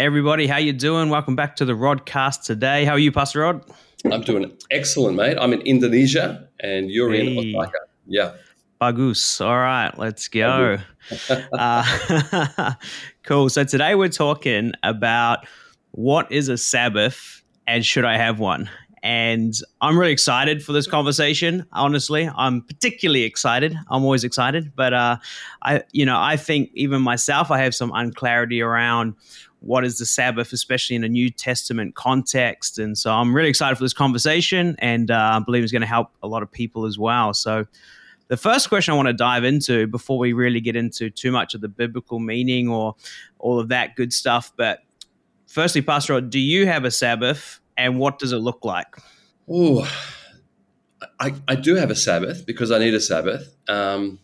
Everybody, how you doing? Welcome back to the Rodcast today. How are you, Pastor Rod? I'm doing excellent, mate. I'm in Indonesia, and you're hey. in Osaka. Yeah. Bagus. All right, let's go. uh, cool. So today we're talking about what is a Sabbath and should I have one? And I'm really excited for this conversation. Honestly, I'm particularly excited. I'm always excited, but uh, I, you know, I think even myself, I have some unclarity around what is the Sabbath, especially in a New Testament context. And so I'm really excited for this conversation, and uh, I believe it's going to help a lot of people as well. So the first question I want to dive into before we really get into too much of the biblical meaning or all of that good stuff, but firstly, Pastor, do you have a Sabbath, and what does it look like? Oh, I, I do have a Sabbath because I need a Sabbath. Um,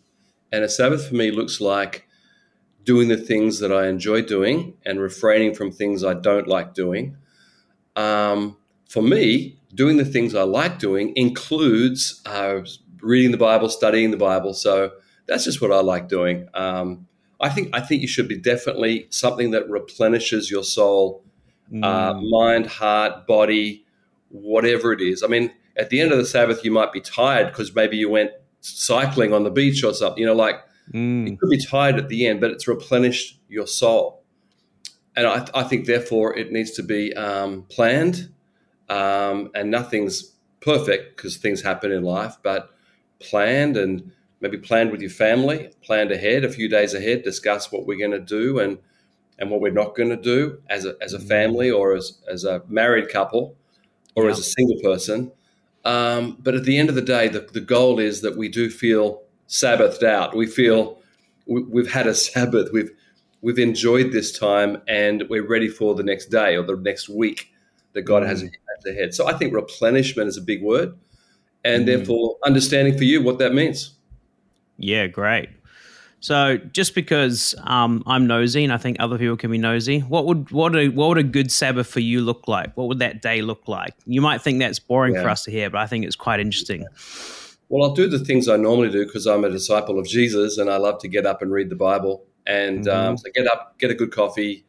and a Sabbath for me looks like doing the things that I enjoy doing and refraining from things I don't like doing. Um, for me, doing the things I like doing includes uh, reading the Bible, studying the Bible. So that's just what I like doing. Um, I think I think you should be definitely something that replenishes your soul, uh, mm. uh, mind, heart, body, whatever it is. I mean, at the end of the Sabbath, you might be tired because maybe you went cycling on the beach or something. You know, like Mm. It could be tired at the end, but it's replenished your soul. And I, I think, therefore, it needs to be um, planned. Um, and nothing's perfect because things happen in life, but planned and maybe planned with your family, planned ahead, a few days ahead, discuss what we're going to do and and what we're not going to do as a, as a mm. family or as, as a married couple or yeah. as a single person. Um, but at the end of the day, the, the goal is that we do feel Sabbathed out. We feel we've had a Sabbath. We've we've enjoyed this time, and we're ready for the next day or the next week that God mm. has ahead. So I think replenishment is a big word, and mm. therefore understanding for you what that means. Yeah, great. So just because um, I'm nosy, and I think other people can be nosy, what would what a what would a good Sabbath for you look like? What would that day look like? You might think that's boring yeah. for us to hear, but I think it's quite interesting. Yeah. Well, I'll do the things I normally do because I'm a disciple of Jesus and I love to get up and read the Bible. And mm-hmm. um, so get up, get a good coffee,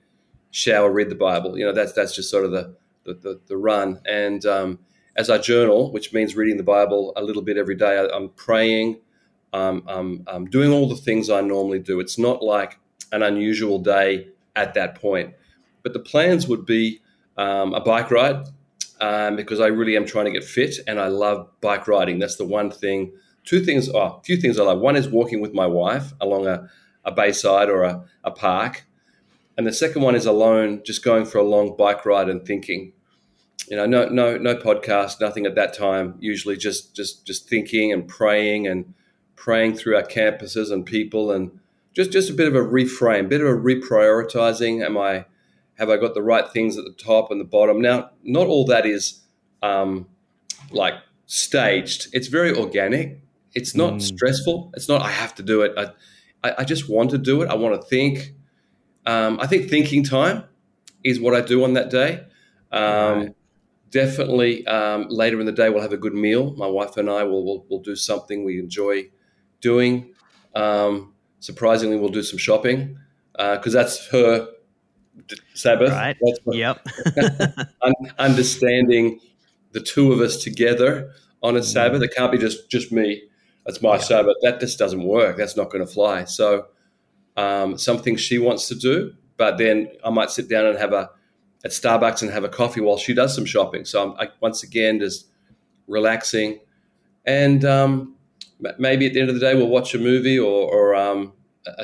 shower, read the Bible. You know, that's that's just sort of the the, the, the run. And um, as I journal, which means reading the Bible a little bit every day, I, am praying, um, I'm, I'm doing all the things I normally do. It's not like an unusual day at that point. But the plans would be um, a bike ride um, because I really am trying to get fit and I love bike riding. That's the one thing. Two things, oh, a few things I like. One is walking with my wife along a, a bayside or a, a park. And the second one is alone, just going for a long bike ride and thinking. You know, no, no, no podcast, nothing at that time. Usually, just, just, just thinking and praying and praying through our campuses and people, and just, just a bit of a reframe, a bit of a reprioritizing. Am I, have I got the right things at the top and the bottom? Now, not all that is um, like staged. It's very organic. It's not mm. stressful. It's not I have to do it. I, I, I, just want to do it. I want to think. Um, I think thinking time is what I do on that day. Um, right. Definitely um, later in the day, we'll have a good meal. My wife and I will will will do something we enjoy doing. Um, surprisingly, we'll do some shopping because uh, that's her Sabbath. Right. yep. understanding the two of us together on a Sabbath. It can't be just just me. That's my yeah. Sabbath. That just doesn't work. That's not going to fly. So um, something she wants to do, but then I might sit down and have a at Starbucks and have a coffee while she does some shopping. So I'm I, once again just relaxing, and um, maybe at the end of the day we'll watch a movie or, or um,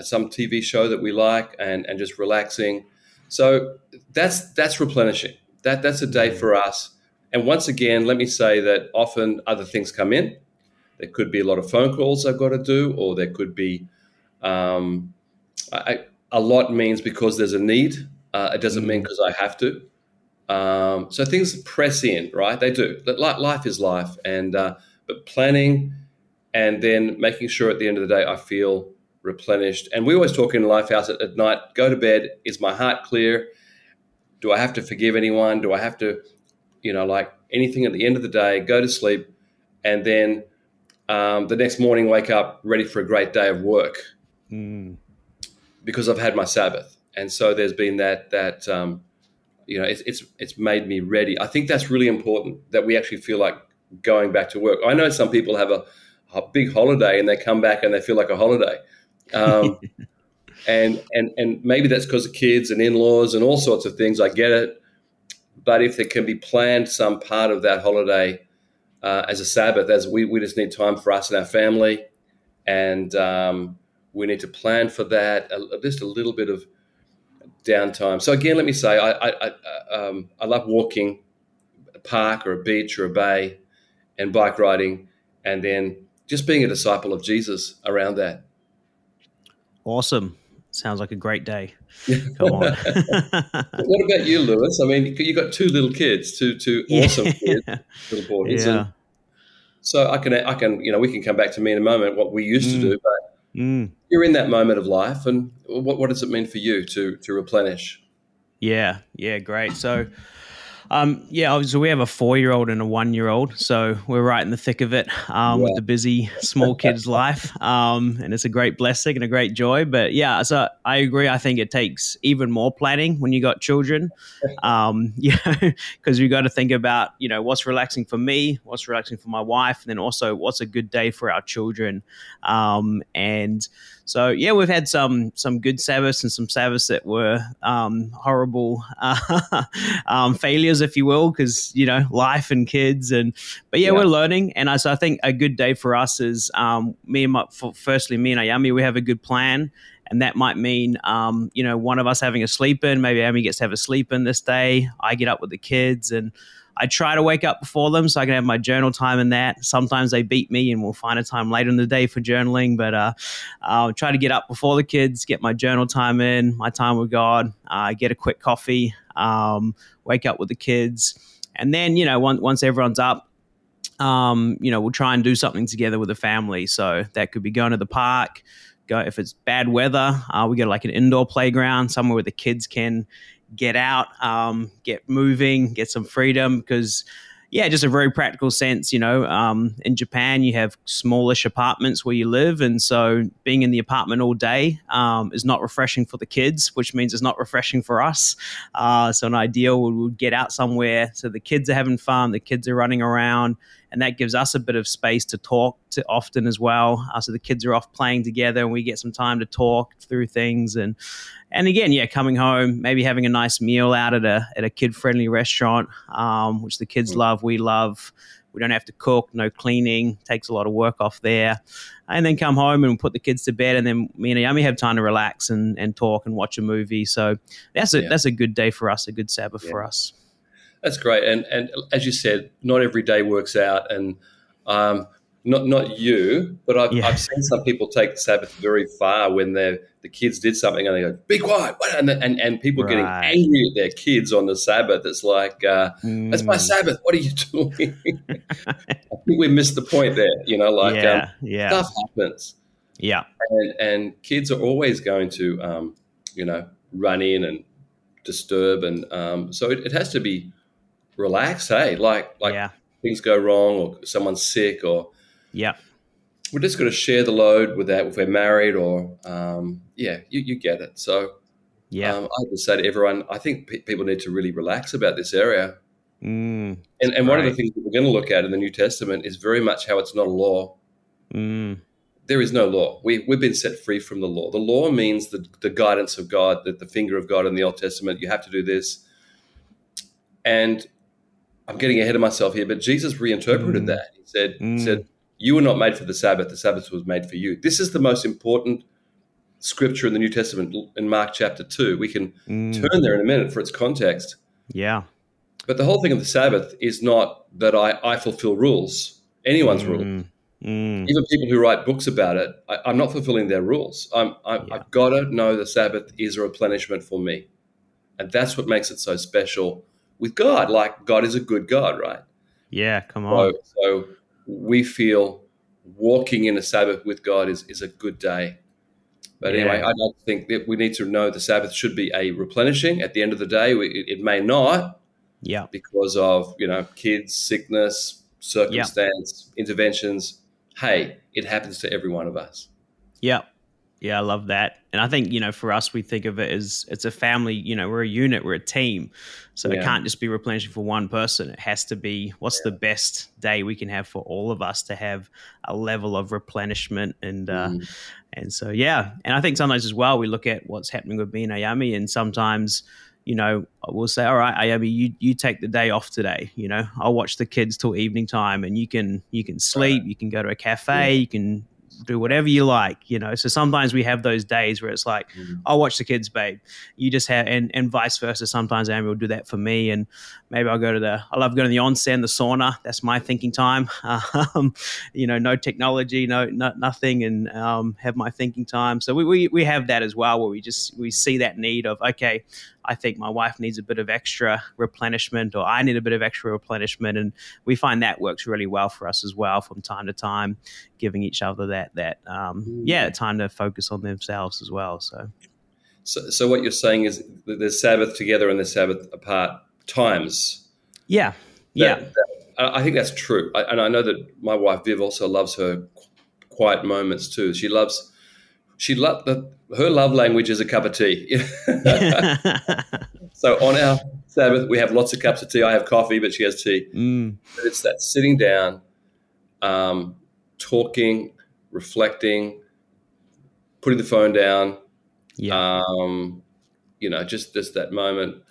some TV show that we like and and just relaxing so that's that's replenishing. That that's a day mm. for us. And once again, let me say that often other things come in. There could be a lot of phone calls I've got to do, or there could be um, I, a lot means because there's a need. Uh, it doesn't mean because mm. I have to. Um, so things press in, right? They do. Life is life, and uh, but planning and then making sure at the end of the day I feel replenished. And we always talk in Lifehouse at, at night go to bed. Is my heart clear? Do I have to forgive anyone? Do I have to, you know, like anything at the end of the day, go to sleep, and then um, the next morning wake up ready for a great day of work mm. because I've had my Sabbath. And so there's been that that um, you know, it's, it's it's made me ready. I think that's really important that we actually feel like going back to work. I know some people have a, a big holiday and they come back and they feel like a holiday. Um, and and and maybe that's because of kids and in-laws and all sorts of things. I get it, but if there can be planned some part of that holiday uh, as a Sabbath, as we we just need time for us and our family, and um, we need to plan for that. just a little bit of downtime. So again, let me say, I I, I, um, I love walking, a park or a beach or a bay, and bike riding, and then just being a disciple of Jesus around that. Awesome. Sounds like a great day. Come on. what about you, Lewis? I mean, you got two little kids, two two awesome yeah. kids, little boys. Yeah. so I can I can you know we can come back to me in a moment what we used mm. to do, but mm. you're in that moment of life, and what what does it mean for you to to replenish? Yeah, yeah, great. So um, yeah, so we have a four year old and a one year old. So we're right in the thick of it um, yeah. with the busy small kids' life. Um, and it's a great blessing and a great joy. But yeah, so I agree. I think it takes even more planning when you got children. Um, yeah, because you got to think about, you know, what's relaxing for me, what's relaxing for my wife, and then also what's a good day for our children. Um, and so yeah, we've had some some good Sabbaths and some Sabbaths that were um, horrible uh, um, failures, if you will, because you know life and kids and but yeah, yeah. we're learning. And I, so I think a good day for us is um, me and my firstly me and Ayami, we have a good plan. And that might mean, um, you know, one of us having a sleep in. Maybe Amy gets to have a sleep in this day. I get up with the kids, and I try to wake up before them so I can have my journal time in that. Sometimes they beat me and we'll find a time later in the day for journaling, but uh, I'll try to get up before the kids, get my journal time in, my time with God, uh, get a quick coffee, um, wake up with the kids. And then, you know, once, once everyone's up, um, you know, we'll try and do something together with the family. So that could be going to the park. Go if it's bad weather, uh, we get like an indoor playground somewhere where the kids can get out, um, get moving, get some freedom because yeah, just a very practical sense. You know, um, in Japan, you have smallish apartments where you live, and so being in the apartment all day um, is not refreshing for the kids, which means it's not refreshing for us. Uh, so, an ideal would, would get out somewhere so the kids are having fun, the kids are running around, and that gives us a bit of space to talk to often as well. Uh, so the kids are off playing together, and we get some time to talk through things. And and again, yeah, coming home, maybe having a nice meal out at a at a kid friendly restaurant, um, which the kids mm. love, we love. We don't have to cook, no cleaning, takes a lot of work off there. And then come home and put the kids to bed, and then me and Ayami have time to relax and, and talk and watch a movie. So that's a yeah. that's a good day for us, a good Sabbath yeah. for us. That's great. And and as you said, not every day works out, and um, not not you, but I've, yeah. I've seen some people take the Sabbath very far when they the kids did something and they go, "Be quiet!" And and, and people right. getting angry at their kids on the Sabbath. It's like, uh, mm. "That's my mm. Sabbath. What are you doing?" I think we missed the point there. You know, like yeah, um, yeah. stuff happens. Yeah, and and kids are always going to, um, you know, run in and disturb, and um, so it, it has to be relax. Hey, like like yeah. things go wrong or someone's sick or yeah, we're just going to share the load with that if we're married or um, yeah, you, you get it. So yeah, um, I would say to everyone, I think people need to really relax about this area. Mm, and and one of the things that we're going to look at in the New Testament is very much how it's not a law. Mm. There is no law. We, we've been set free from the law. The law means the, the guidance of God, that the finger of God in the Old Testament. You have to do this. And I'm getting ahead of myself here, but Jesus reinterpreted mm. that. He said, mm. said, You were not made for the Sabbath, the Sabbath was made for you. This is the most important scripture in the New Testament in Mark chapter 2. We can mm. turn there in a minute for its context. Yeah. But the whole thing of the Sabbath is not that I, I fulfill rules, anyone's rule. Mm. Mm. Even people who write books about it, I, am not fulfilling their rules. I'm, i yeah. I've got to know the Sabbath is a replenishment for me. And that's what makes it so special with God. Like God is a good God, right? Yeah, come on. So, so we feel walking in a Sabbath with God is, is a good day. But yeah. anyway, I don't think that we need to know the Sabbath should be a replenishing. At the end of the day, it, it may not. Yeah. Because of, you know, kids, sickness, circumstance, yeah. interventions. Hey, it happens to every one of us. Yeah. Yeah, I love that. And I think, you know, for us, we think of it as it's a family, you know, we're a unit, we're a team. So yeah. it can't just be replenishing for one person. It has to be what's yeah. the best day we can have for all of us to have a level of replenishment. And, uh, mm. and so, yeah. And I think sometimes as well, we look at what's happening with me and Ayami, and sometimes, you know, we'll say, all right, Ayami, you, you take the day off today. You know, I'll watch the kids till evening time and you can, you can sleep, right. you can go to a cafe, yeah. you can do whatever you like, you know. So sometimes we have those days where it's like, mm-hmm. I'll watch the kids, babe. You just have, and, and vice versa. Sometimes Amy will do that for me, and maybe I'll go to the, I love going to the onsen, the sauna. That's my thinking time. Um, you know, no technology, no, no nothing, and um, have my thinking time. So we, we we have that as well, where we just we see that need of okay, I think my wife needs a bit of extra replenishment, or I need a bit of extra replenishment, and we find that works really well for us as well from time to time, giving each other that that um, mm. yeah time to focus on themselves as well. So. so, so what you're saying is there's Sabbath together and there's Sabbath apart times. Yeah, yeah. That, that, I think that's true, I, and I know that my wife Viv also loves her quiet moments too. She loves she loved the, her love language is a cup of tea. so on our Sabbath, we have lots of cups of tea. I have coffee, but she has tea. Mm. It's that sitting down, um, talking, reflecting, putting the phone down. Yeah. Um, you know, just just that moment.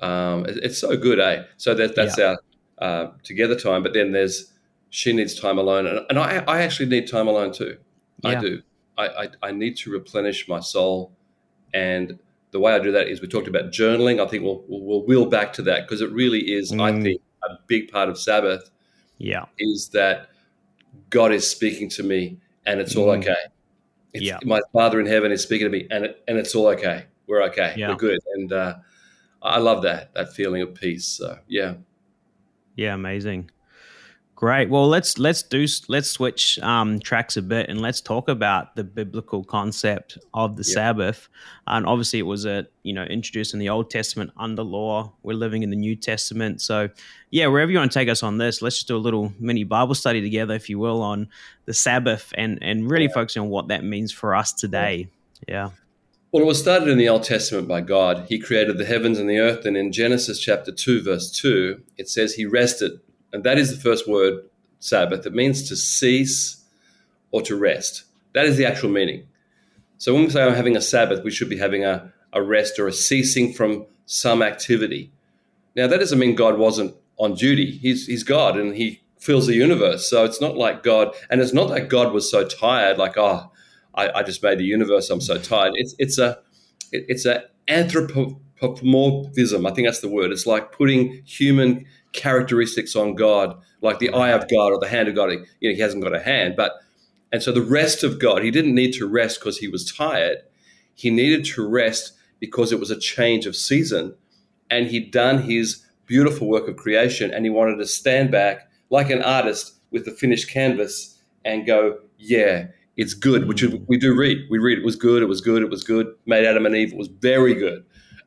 Um, it, it's so good, eh? So that that's yeah. our uh, together time. But then there's she needs time alone, and, and I I actually need time alone too. Yeah. I do. I, I, I need to replenish my soul. And the way I do that is we talked about journaling. I think we'll, we'll, we'll wheel back to that because it really is, mm. I think, a big part of Sabbath. Yeah. Is that God is speaking to me and it's all mm. okay. It's, yeah. My Father in heaven is speaking to me and, it, and it's all okay. We're okay. Yeah. We're good. And uh, I love that, that feeling of peace. So, yeah. Yeah, amazing. Great. Well, let's let's do let's switch um, tracks a bit and let's talk about the biblical concept of the Sabbath. And obviously, it was a you know introduced in the Old Testament under law. We're living in the New Testament, so yeah. Wherever you want to take us on this, let's just do a little mini Bible study together, if you will, on the Sabbath and and really yeah. focusing on what that means for us today. Yeah. Well, it was started in the Old Testament by God. He created the heavens and the earth, and in Genesis chapter two, verse two, it says He rested and that is the first word, Sabbath. It means to cease or to rest. That is the actual meaning. So when we say I'm having a Sabbath, we should be having a, a rest or a ceasing from some activity. Now, that doesn't mean God wasn't on duty. He's, he's God and he fills the universe. So it's not like God, and it's not that God was so tired, like, oh, I, I just made the universe, I'm so tired. It's, it's a, it's a anthropomorphism. I think that's the word. It's like putting human characteristics on God, like the eye of God or the hand of God. You know, he hasn't got a hand, but and so the rest of God, he didn't need to rest because he was tired. He needed to rest because it was a change of season, and he'd done his beautiful work of creation, and he wanted to stand back like an artist with the finished canvas and go, "Yeah, it's good." Which we do read. We read it was good. It was good. It was good. Made Adam and Eve. It was very good.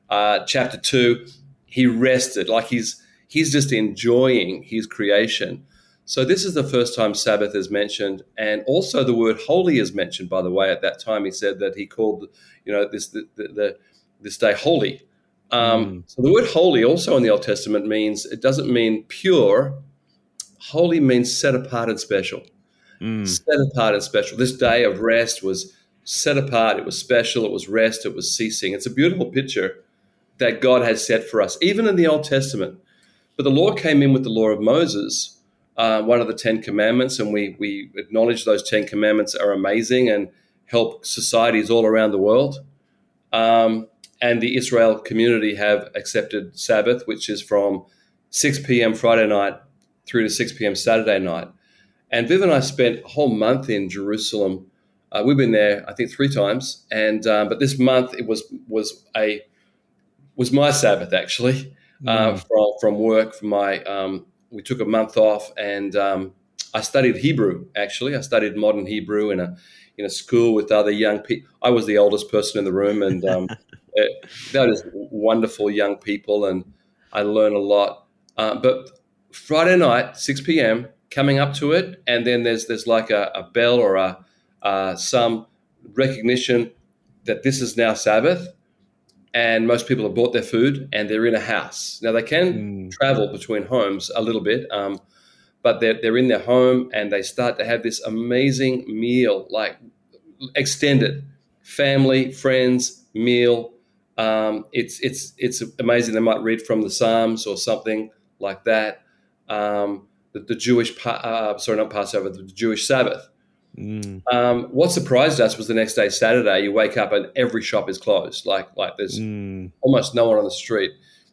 Uh, chapter two, he rested like he's he's just enjoying his creation. So this is the first time Sabbath is mentioned, and also the word holy is mentioned. By the way, at that time he said that he called, you know, this the, the, the this day holy. Um, mm. So the word holy also in the Old Testament means it doesn't mean pure. Holy means set apart and special. Mm. Set apart and special. This day of rest was set apart. It was special. It was rest. It was ceasing. It's a beautiful picture that God has set for us, even in the Old Testament. But the law came in with the law of Moses, uh, one of the Ten Commandments, and we, we acknowledge those Ten Commandments are amazing and help societies all around the world. Um, and the Israel community have accepted Sabbath, which is from 6 p.m. Friday night through to 6 p.m. Saturday night. And Viv and I spent a whole month in Jerusalem. Uh, we've been there, I think, three times. And um, but this month it was was a was my Sabbath actually uh, mm. from from work. From my um, we took a month off, and um, I studied Hebrew. Actually, I studied modern Hebrew in a in a school with other young people. I was the oldest person in the room, and um, it, that is wonderful young people, and I learned a lot. Uh, but Friday night, six p.m., coming up to it, and then there's there's like a, a bell or a uh, some recognition that this is now Sabbath, and most people have bought their food and they're in a house. Now they can mm. travel between homes a little bit, um, but they're they're in their home and they start to have this amazing meal, like extended family, friends meal. Um, it's it's it's amazing. They might read from the Psalms or something like that. Um, the, the, Jewish, uh, sorry, not Passover, the Jewish Sabbath. Mm. Um, what surprised us was the next day, Saturday, you wake up and every shop is closed. Like like there's mm. almost no one on the street.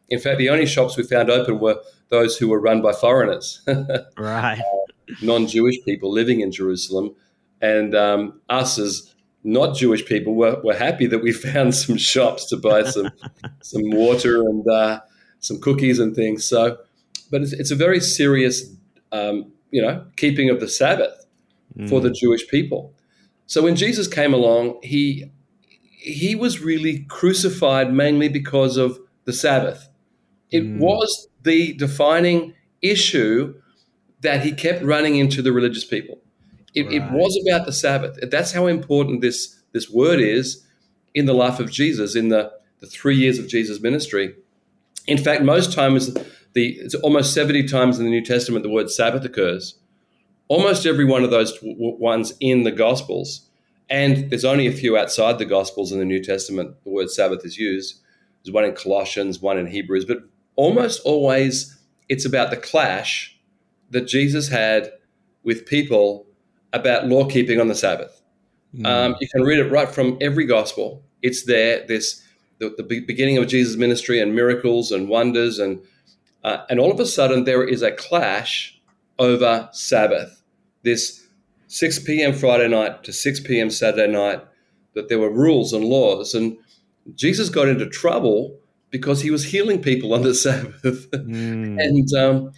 In fact, the only shops we found open were those who were run by foreigners, right? uh, non-Jewish people living in Jerusalem, and um, us as not Jewish people were, were happy that we found some shops to buy some some water and uh, some cookies and things. So, but it's, it's a very serious, um, you know, keeping of the Sabbath mm. for the mm. Jewish people. So when Jesus came along, he he was really crucified mainly because of the Sabbath. It mm. was the defining issue that he kept running into the religious people. It, right. it, was about the Sabbath. That's how important this this word is in the life of Jesus, in the, the three years of Jesus' ministry. In fact, most times the it's almost 70 times in the New Testament the word Sabbath occurs almost every one of those ones in the Gospels, and there's only a few outside the Gospels in the New Testament, the word Sabbath is used. There's one in Colossians, one in Hebrews, but almost always it's about the clash that Jesus had with people about law keeping on the Sabbath. Mm. Um, you can read it right from every gospel. It's there. This the, the beginning of Jesus' ministry and miracles and wonders, and uh, and all of a sudden there is a clash over Sabbath this 6 p.m. Friday night to 6 p.m. Saturday night that there were rules and laws. And Jesus got into trouble because he was healing people on the Sabbath. Mm. and um,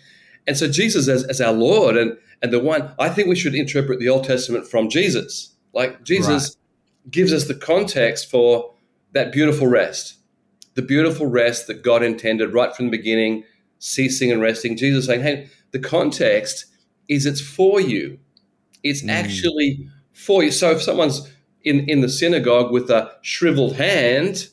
and so Jesus as, as our Lord and, and the one, I think we should interpret the Old Testament from Jesus. Like Jesus right. gives us the context for that beautiful rest, the beautiful rest that God intended right from the beginning, ceasing and resting. Jesus saying, hey, the context is it's for you. It's mm. actually for you. So if someone's in, in the synagogue with a shriveled hand,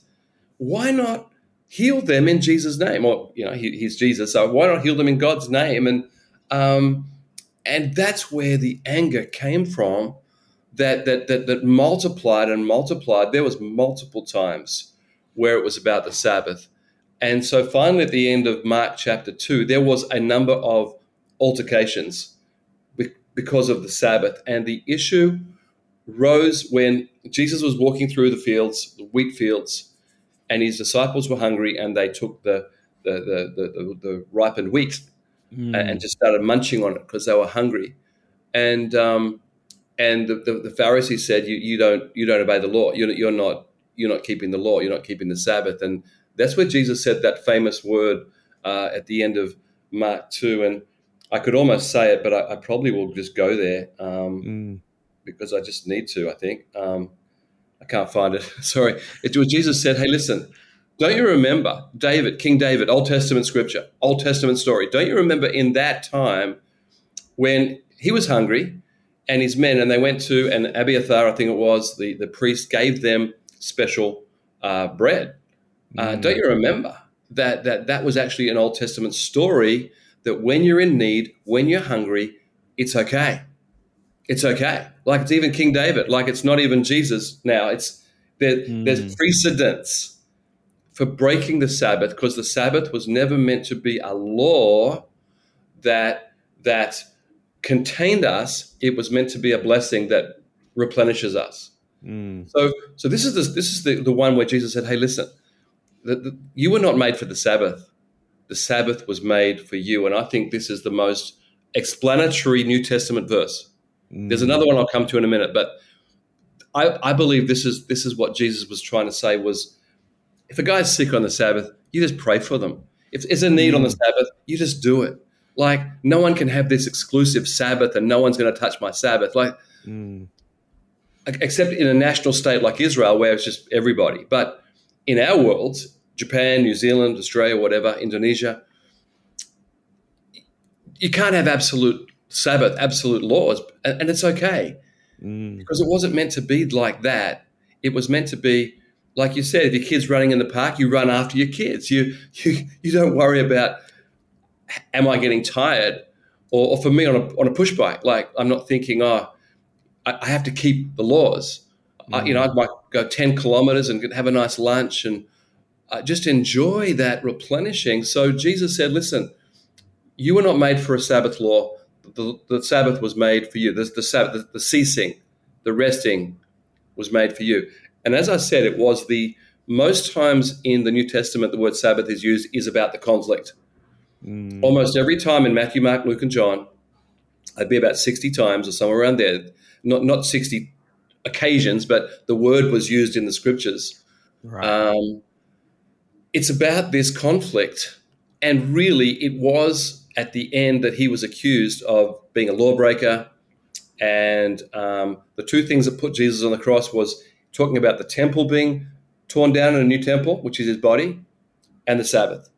why not heal them in Jesus' name? Or, you know, he, he's Jesus, so why not heal them in God's name? And um, and that's where the anger came from that, that, that, that multiplied and multiplied. There was multiple times where it was about the Sabbath. And so finally, at the end of Mark chapter 2, there was a number of altercations because of the Sabbath. And the issue rose when Jesus was walking through the fields, the wheat fields, and his disciples were hungry and they took the, the, the, the, the ripened wheat mm. and just started munching on it because they were hungry. And, um, and the, the, the, Pharisees said, you, you, don't, you don't obey the law. You're, you're, not, you're not keeping the law. You're not keeping the Sabbath. And that's where Jesus said that famous word uh, at the end of Mark 2. And I could almost say it, but I, I probably will just go there um, mm. because I just need to. I think um, I can't find it. Sorry. It was Jesus said, "Hey, listen, don't you remember David, King David, Old Testament scripture, Old Testament story? Don't you remember in that time when he was hungry and his men, and they went to and Abiathar, I think it was the the priest, gave them special uh, bread. Uh, mm. Don't you remember that that that was actually an Old Testament story?" That when you're in need, when you're hungry, it's okay. It's okay. Like it's even King David. Like it's not even Jesus now. It's there, mm. there's precedence for breaking the Sabbath because the Sabbath was never meant to be a law that that contained us. It was meant to be a blessing that replenishes us. Mm. So, so this is the, this is the, the one where Jesus said, "Hey, listen, the, the, you were not made for the Sabbath the Sabbath was made for you. And I think this is the most explanatory New Testament verse. Mm. There's another one I'll come to in a minute, but I, I believe this is this is what Jesus was trying to say was if a guy's sick on the Sabbath, you just pray for them. If there's a need mm. on the. Sabbath, you just do it. Like no one can have this exclusive Sabbath and no one's going to touch my Sabbath. Like mm. except in a national state like Israel where it's just everybody. But in our world, Japan, New Zealand, Australia, whatever, Indonesia. You can't have absolute Sabbath, absolute laws, and, it's okay. mm. because it wasn't meant to be like that. It was meant to be, like you said, if your kid's running in the park, you run after your kids. You you you don't worry about, am I getting tired, or, or for me on a on a push bike, like I'm not thinking, oh, I, I have to keep the laws. Mm. I, you know, I might go ten kilometers and have a nice lunch and uh, just enjoy that replenishing. So Jesus said, listen, you were not made for a Sabbath law. The, the Sabbath was made for you. The, the, Sabbath, the, the ceasing, the resting was made for you. And as I said, it was the most times in the New Testament the word Sabbath is used is about the conflict. Mm. Almost every time in Matthew, Mark, Luke, and John, I'd be about 60 times or somewhere around there. Not, not 60 occasions, but the word was used in the scriptures. Right. Um, it's about this conflict. And really, it was at the end that he was accused of being a lawbreaker. And um, the two things that put Jesus on the cross was talking about the temple being torn down in a new temple, which is his body, and the Sabbath.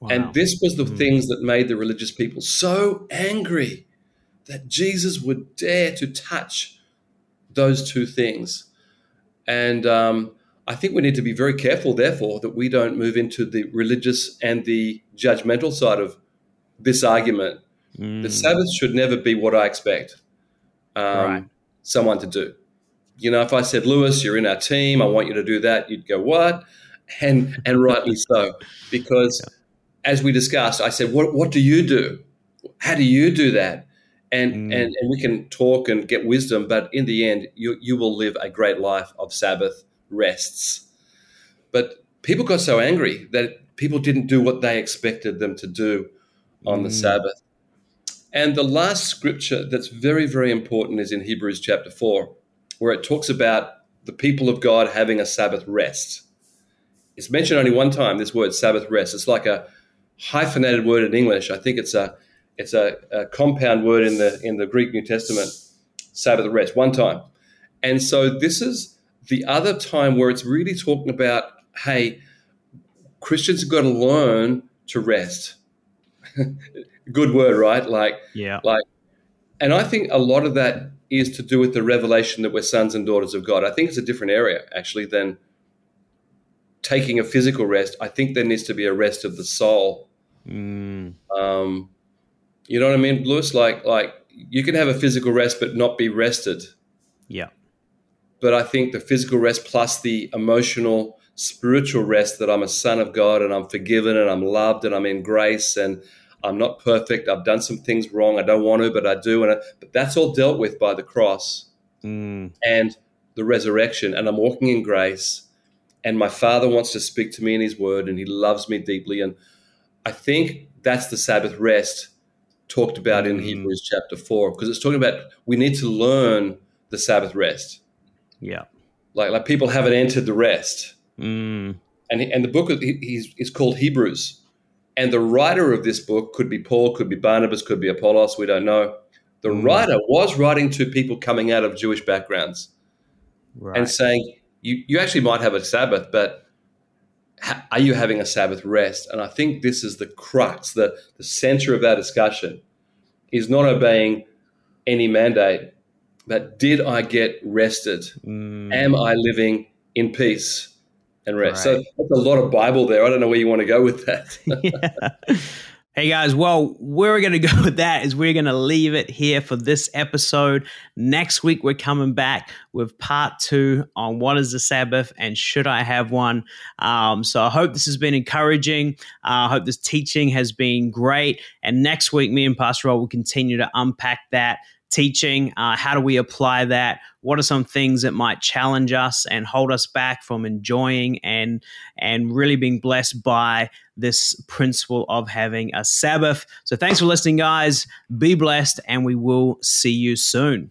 Wow. And this was the mm. things that made the religious people so angry that Jesus would dare to touch those two things. And um, I think we need to be very careful, therefore, that we don't move into the religious and the judgmental side of this argument. Mm. The Sabbath should never be what I expect um, right. someone to do. You know, if I said, Lewis, you're in our team, I want you to do that, you'd go, what? And and rightly so, because yeah. as we discussed, I said, what what do you do? How do you do that? And, mm. and and we can talk and get wisdom, but in the end, you you will live a great life of Sabbath rests. But people got so angry that people didn't do what they expected them to do on mm. the Sabbath. And the last scripture that's very, very important is in Hebrews chapter 4, where it talks about the people of God having a Sabbath rest. It's mentioned only one time, this word Sabbath rest. It's like a hyphenated word in English. I think it's a it's a, a compound word in the in the Greek New Testament, Sabbath rest, one time. And so this is the other time where it's really talking about, hey, Christians have got to learn to rest. Good word, right? Like, yeah, like, and I think a lot of that is to do with the revelation that we're sons and daughters of God. I think it's a different area actually than taking a physical rest. I think there needs to be a rest of the soul. Mm. Um, you know what I mean, Lewis? Like, like you can have a physical rest but not be rested. Yeah but I think the physical rest plus the emotional, spiritual rest that I'm a son of God and I'm forgiven and I'm loved and I'm in grace and I'm not perfect. I've done some things wrong. I don't want to, but I do. And I, but that's all dealt with by the cross mm. and the resurrection. And I'm walking in grace. And my Father wants to speak to me in His Word, and He loves me deeply. And I think that's the Sabbath rest talked about in mm. Hebrews chapter four, because it's talking about we need to learn the Sabbath rest. Yeah. Like like people haven't entered the rest. Mm. And and the book is is called Hebrews. And the writer of this book could be Paul, could be Barnabas, could be Apollos, we don't know. The mm. writer was writing to people coming out of Jewish backgrounds right. and saying, you, you actually might have a Sabbath, but ha- are you having a Sabbath rest? And I think this is the crux, the, the center of our discussion is not obeying any mandate, but did I get rested? Mm. Am I living in peace and rest? Right. So that's a lot of Bible there. I don't know where you want to go with that. yeah. Hey guys, well, where we're going to go with that is we're going to leave it here for this episode. Next week, we're coming back with part two on what is the Sabbath and should I have one. Um, so I hope this has been encouraging. Uh, I hope this teaching has been great. And next week, me and Pastor Rod will continue to unpack that teaching? Uh, how do we apply that? What are some things that might challenge us and hold us back from enjoying and and really being blessed by this principle of having a Sabbath? So thanks for listening, guys. Be blessed, and we will see you soon.